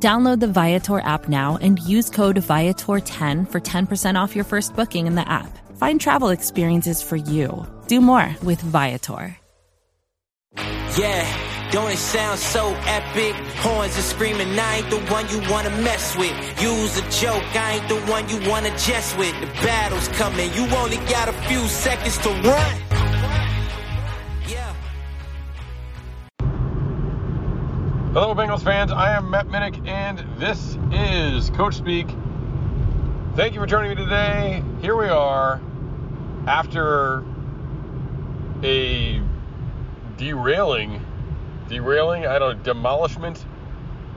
Download the Viator app now and use code Viator10 for 10% off your first booking in the app. Find travel experiences for you. Do more with Viator. Yeah, don't it sound so epic? Horns are screaming, I ain't the one you wanna mess with. Use a joke, I ain't the one you wanna jest with. The battle's coming, you only got a few seconds to run. Hello, Bengals fans. I am Matt Minich, and this is Coach Speak. Thank you for joining me today. Here we are after a derailing, derailing, I don't know, demolishment.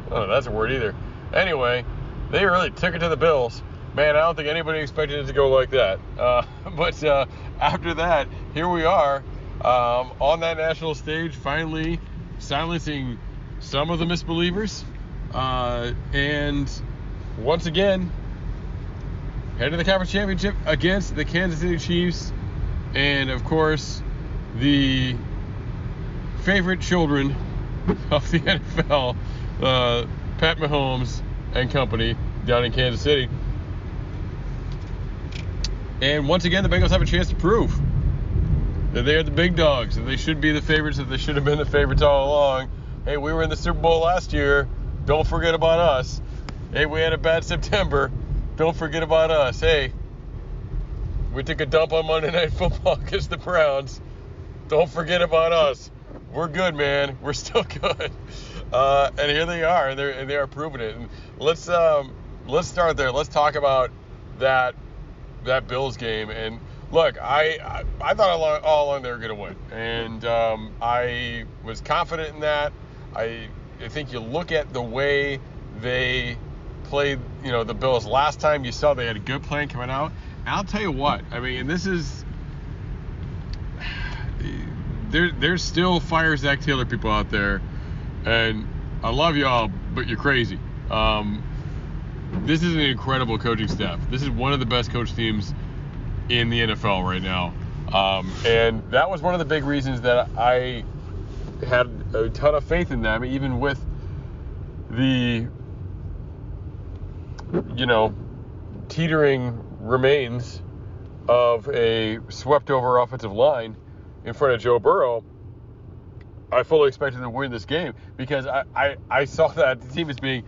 Oh, that's a word either. Anyway, they really took it to the Bills. Man, I don't think anybody expected it to go like that. Uh, but uh, after that, here we are um, on that national stage, finally silencing some of the misbelievers. Uh, and once again, head to the conference championship against the Kansas City Chiefs, and of course, the favorite children of the NFL, uh, Pat Mahomes and company down in Kansas City. And once again, the Bengals have a chance to prove that they are the big dogs, that they should be the favorites, that they should have been the favorites all along. Hey, we were in the Super Bowl last year. Don't forget about us. Hey, we had a bad September. Don't forget about us. Hey, we took a dump on Monday Night Football against the Browns. Don't forget about us. We're good, man. We're still good. Uh, and here they are, and, and they are proving it. And let's um, let's start there. Let's talk about that that Bills game. And look, I I, I thought all along, all along they were going to win, and um, I was confident in that. I I think you look at the way they played, you know, the Bills last time. You saw they had a good plan coming out. And I'll tell you what. I mean, and this is there. There's still fire Zac Taylor people out there, and I love y'all, but you're crazy. Um, this is an incredible coaching staff. This is one of the best coach teams in the NFL right now. Um, and that was one of the big reasons that I had a ton of faith in them, even with the, you know, teetering remains of a swept over offensive line in front of Joe Burrow. I fully expected them to win this game because I, I, I saw that the team is being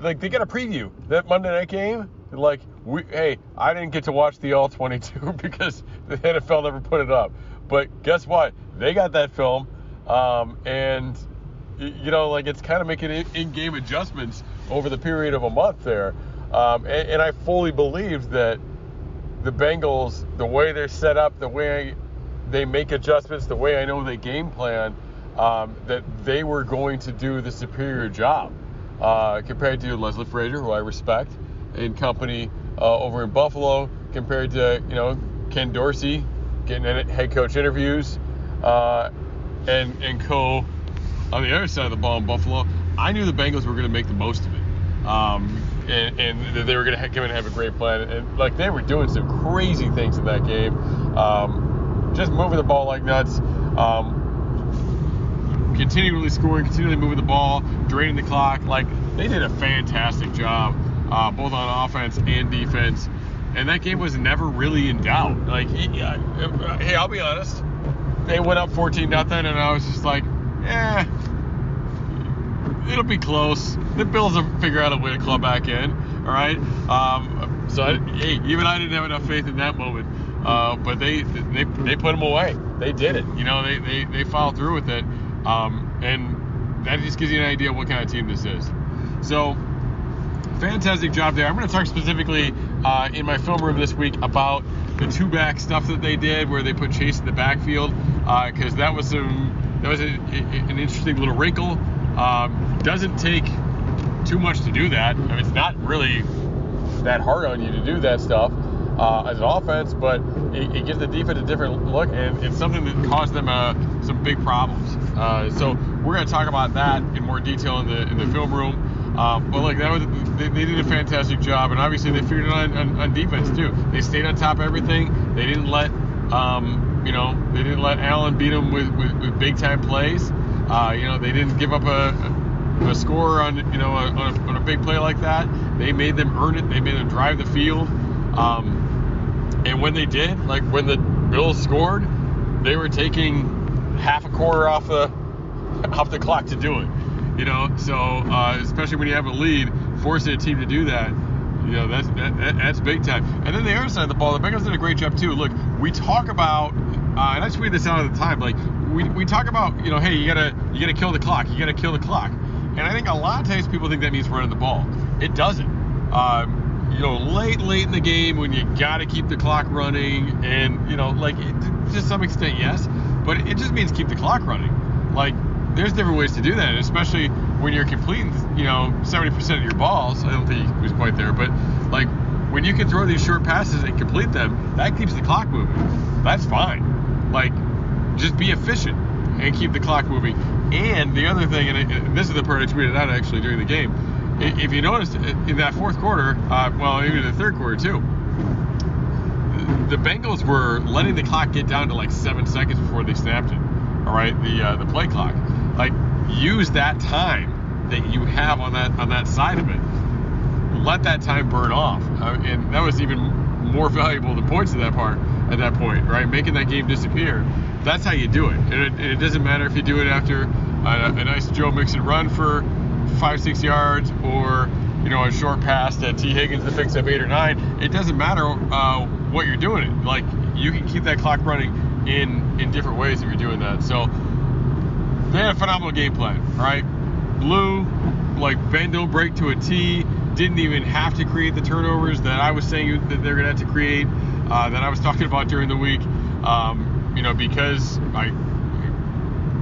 like they got a preview that Monday night game. Like we, hey, I didn't get to watch the all 22 because the NFL never put it up. But guess what? They got that film, um, and you know, like it's kind of making in-game adjustments over the period of a month there. Um, and, and I fully believed that the Bengals, the way they're set up, the way they make adjustments, the way I know they game plan, um, that they were going to do the superior job uh, compared to Leslie Frazier, who I respect, and company uh, over in Buffalo, compared to you know Ken Dorsey getting head coach interviews uh, and and co on the other side of the ball in Buffalo. I knew the Bengals were going to make the most of it. Um, and, and, they were going to come in and have a great plan. And like they were doing some crazy things in that game, um, just moving the ball like nuts. Um, continually scoring, continually moving the ball, draining the clock. Like they did a fantastic job, uh, both on offense and defense. And that game was never really in doubt. Like, hey, I'll be honest, they went up 14 nothing, and I was just like, eh, it'll be close. The Bills will figure out a way to claw back in. All right. Um, so I, hey, even I didn't have enough faith in that moment. Uh, but they they they put them away. They did it. You know, they they, they followed through with it. Um, and that just gives you an idea what kind of team this is. So, fantastic job there. I'm going to talk specifically uh, in my film room this week about the two back stuff that they did, where they put Chase in the backfield, because uh, that was some that was a, a, an interesting little wrinkle. Um, doesn't take too much to do that. I mean, it's not really that hard on you to do that stuff uh, as an offense, but it, it, gives the defense a different look, and it's something that caused them uh, some big problems. Uh, so we're going to talk about that in more detail in the in the film room. Um, but like that was, they, they, did a fantastic job, and obviously they figured it out on, on, on, defense too. They stayed on top of everything. They didn't let, um, you know, they didn't let Allen beat them with, with, with big time plays. Uh, you know, they didn't give up a, a score on, you know, a, on, a, on, a, big play like that. They made them earn it. They made them drive the field. Um, and when they did, like when the Bills scored, they were taking half a quarter off the off the clock to do it. You know, so uh, especially when you have a lead, forcing a team to do that, you know, that's that, that's big time. And then the other side of the ball, the Bengals did a great job too. Look, we talk about, uh, and I tweeted this out at the time, like we, we talk about, you know, hey, you gotta you gotta kill the clock, you gotta kill the clock. And I think a lot of times people think that means running the ball. It doesn't. Um, you know, late late in the game when you gotta keep the clock running, and you know, like it, to some extent, yes, but it just means keep the clock running. Like there's different ways to do that, especially when you're completing, you know, 70% of your balls. I don't think he was quite there, but like when you can throw these short passes and complete them, that keeps the clock moving. That's fine. Like, just be efficient and keep the clock moving. And the other thing, and this is the part I tweeted out actually during the game. If you noticed in that fourth quarter, uh, well, even the third quarter too, the Bengals were letting the clock get down to like seven seconds before they snapped it. All right, the uh, the play clock. Like use that time that you have on that on that side of it. Let that time burn off. Uh, and that was even more valuable than points at that part at that point right? Making that game disappear. That's how you do it. And it, and it doesn't matter if you do it after a, a nice joe mixon run for five six yards or you know a short pass to Tee Higgins to fix up eight or nine. It doesn't matter uh, what you're doing it. Like you can keep that clock running in in different ways if you're doing that so they had a phenomenal game plan, right? Blue, like bend don't break to a T. Didn't even have to create the turnovers that I was saying that they're gonna have to create. Uh, that I was talking about during the week. Um, you know, because I,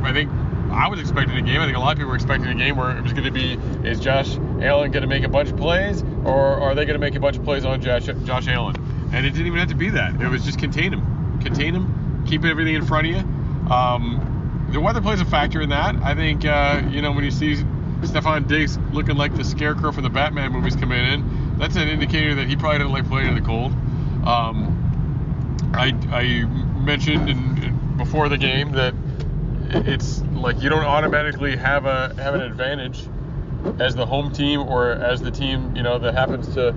I think I was expecting a game. I think a lot of people were expecting a game where it was going to be is Josh Allen going to make a bunch of plays, or are they going to make a bunch of plays on Josh, Josh Allen? And it didn't even have to be that. It was just contain him, contain him, keep everything in front of you. Um, the weather plays a factor in that. I think uh, you know when you see Stefon Diggs looking like the scarecrow from the Batman movies coming in, that's an indicator that he probably doesn't like playing in the cold. Um, I, I mentioned in, in, before the game that it's like you don't automatically have a have an advantage as the home team or as the team you know that happens to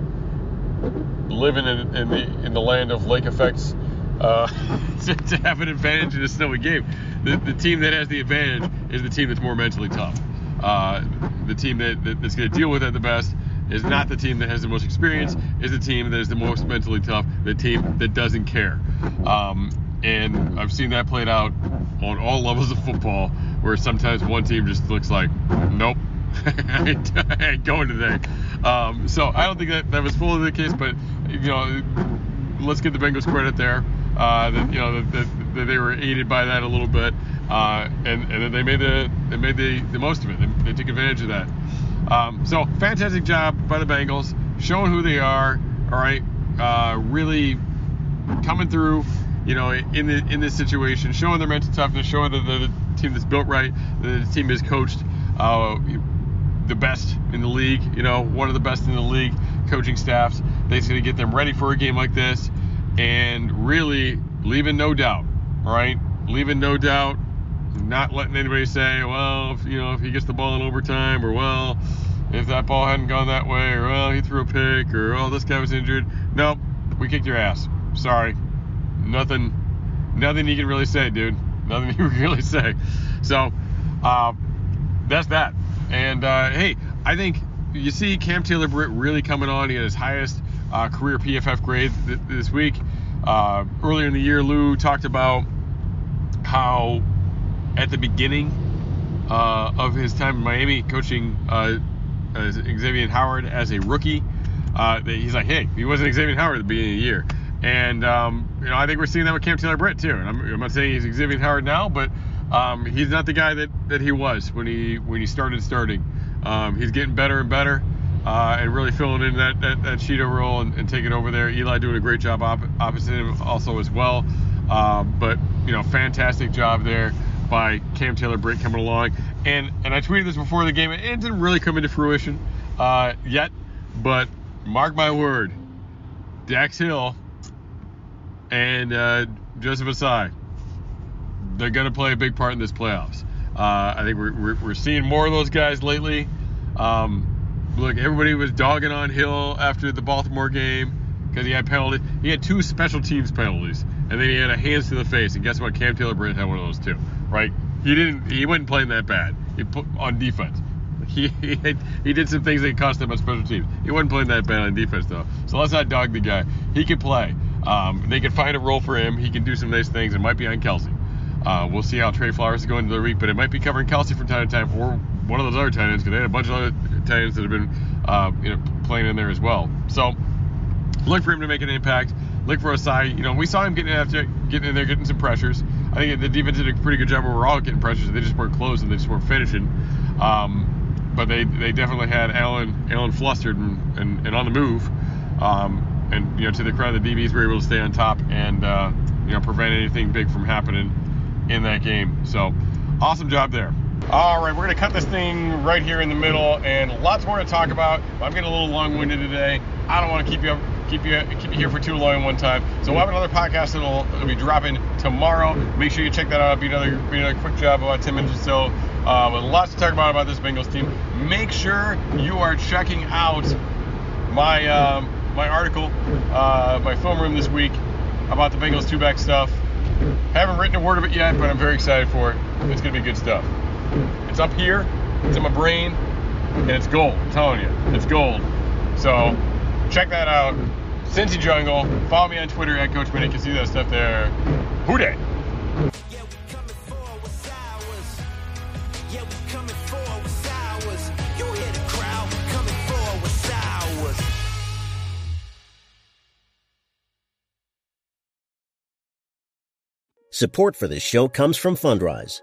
live in, in the in the land of lake effects uh, to, to, have an advantage in a snowy game. The, the, team that has the advantage is the team that's more mentally tough. Uh, the team that, that that's going to deal with it the best is not the team that has the most experience. Is the team that is the most mentally tough. The team that doesn't care. Um, and I've seen that played out on all levels of football, where sometimes one team just looks like, nope, I ain't going today. Um, so I don't think that that was fully the case, but you know, let's give the Bengals credit there uh, that you know that, that, they were aided by that a little bit, uh, and and they made the they made the, the most of it. They, they took advantage of that. Um, so fantastic job by the Bengals, showing who they are. All right, uh, really coming through. You know, in the in this situation, showing their mental toughness, showing that the, the team that's built right, the team is coached uh, the best in the league. You know, one of the best in the league coaching staffs. That's going to get them ready for a game like this and really leaving no doubt, right? Leaving no doubt, not letting anybody say, well, if, you know, if he gets the ball in overtime, or well, if that ball hadn't gone that way, or well, he threw a pick, or oh, this guy was injured. Nope, we kicked your ass. Sorry, nothing, nothing you can really say, dude. Nothing you can really say. So, uh, that's that. And uh, hey, I think you see Cam Taylor Britt really coming on. He had his highest uh, career PFF grade th- this week. Uh, earlier in the year, Lou talked about how at the beginning uh, of his time in Miami coaching uh, Xavier Howard as a rookie, uh, he's like, hey, he wasn't Xavier Howard at the beginning of the year. And, um, you know, I think we're seeing that with Cam Taylor Britt, too. And I'm, I'm not saying he's Xavier Howard now, but um, he's not the guy that, that he was when he when he started starting. Um, he's getting better and better. Uh, and really filling in that, that, that Cheeto role and, and taking over there. Eli doing a great job op- opposite him also as well. Uh, but, you know, fantastic job there by Cam Taylor Britt coming along. And and I tweeted this before the game. It didn't really come into fruition uh, yet, but mark my word, Dax Hill and uh, Joseph Ossai, they're going to play a big part in this playoffs. Uh, I think we're, we're, we're, seeing more of those guys lately. Um, look, everybody was dogging on Hill after the Baltimore game because he had penalties. He had two special teams penalties, and then he had a hands to the face. And guess what? Cam Taylor Britt had one of those too, right? He didn't. He wasn't playing that bad. He put on defense. He he, had, he did some things that cost him on special teams. He wasn't playing that bad on defense though. So let's not dog the guy. He can play. Um, they can find a role for him. He can do some nice things. It might be on Kelce. Uh, we'll see how Trey Flowers is going to the week, but it might be covering Kelce from time to time, or one of those other tight ends because they had a bunch of other tight ends that have been uh, you know playing in there as well. So look for him to make an impact. Look for Ossai. You know, we saw him getting after, getting in there, getting some pressures. I think the defense did a pretty good job. We're all getting pressures. They just weren't closing. They just weren't finishing. Um, but they, they definitely had Allen Allen flustered and, and, and on the move. Um, and you know, to the credit, the DBs were able to stay on top and uh, you know prevent anything big from happening in that game. So awesome job there. All right, we're going to cut this thing right here in the middle, and lots more to talk about. I'm getting a little long-winded today. I don't want to keep you keep you keep you here for too long in one time. So we'll have another podcast that'll, that'll be dropping tomorrow. Make sure you check that out. It'll be another be another quick job about 10 minutes or so. Uh, with lots to talk about about this Bengals team. Make sure you are checking out my um, my article, uh, my film room this week about the Bengals two back stuff. Haven't written a word of it yet, but I'm very excited for it. It's gonna be good stuff. It's up here, it's in my brain, and it's gold. I'm telling you, it's gold. So check that out. Cincy Jungle. Follow me on Twitter at Coach Minich. You can see that stuff there. Who dey? Support for this show comes from Fundrise.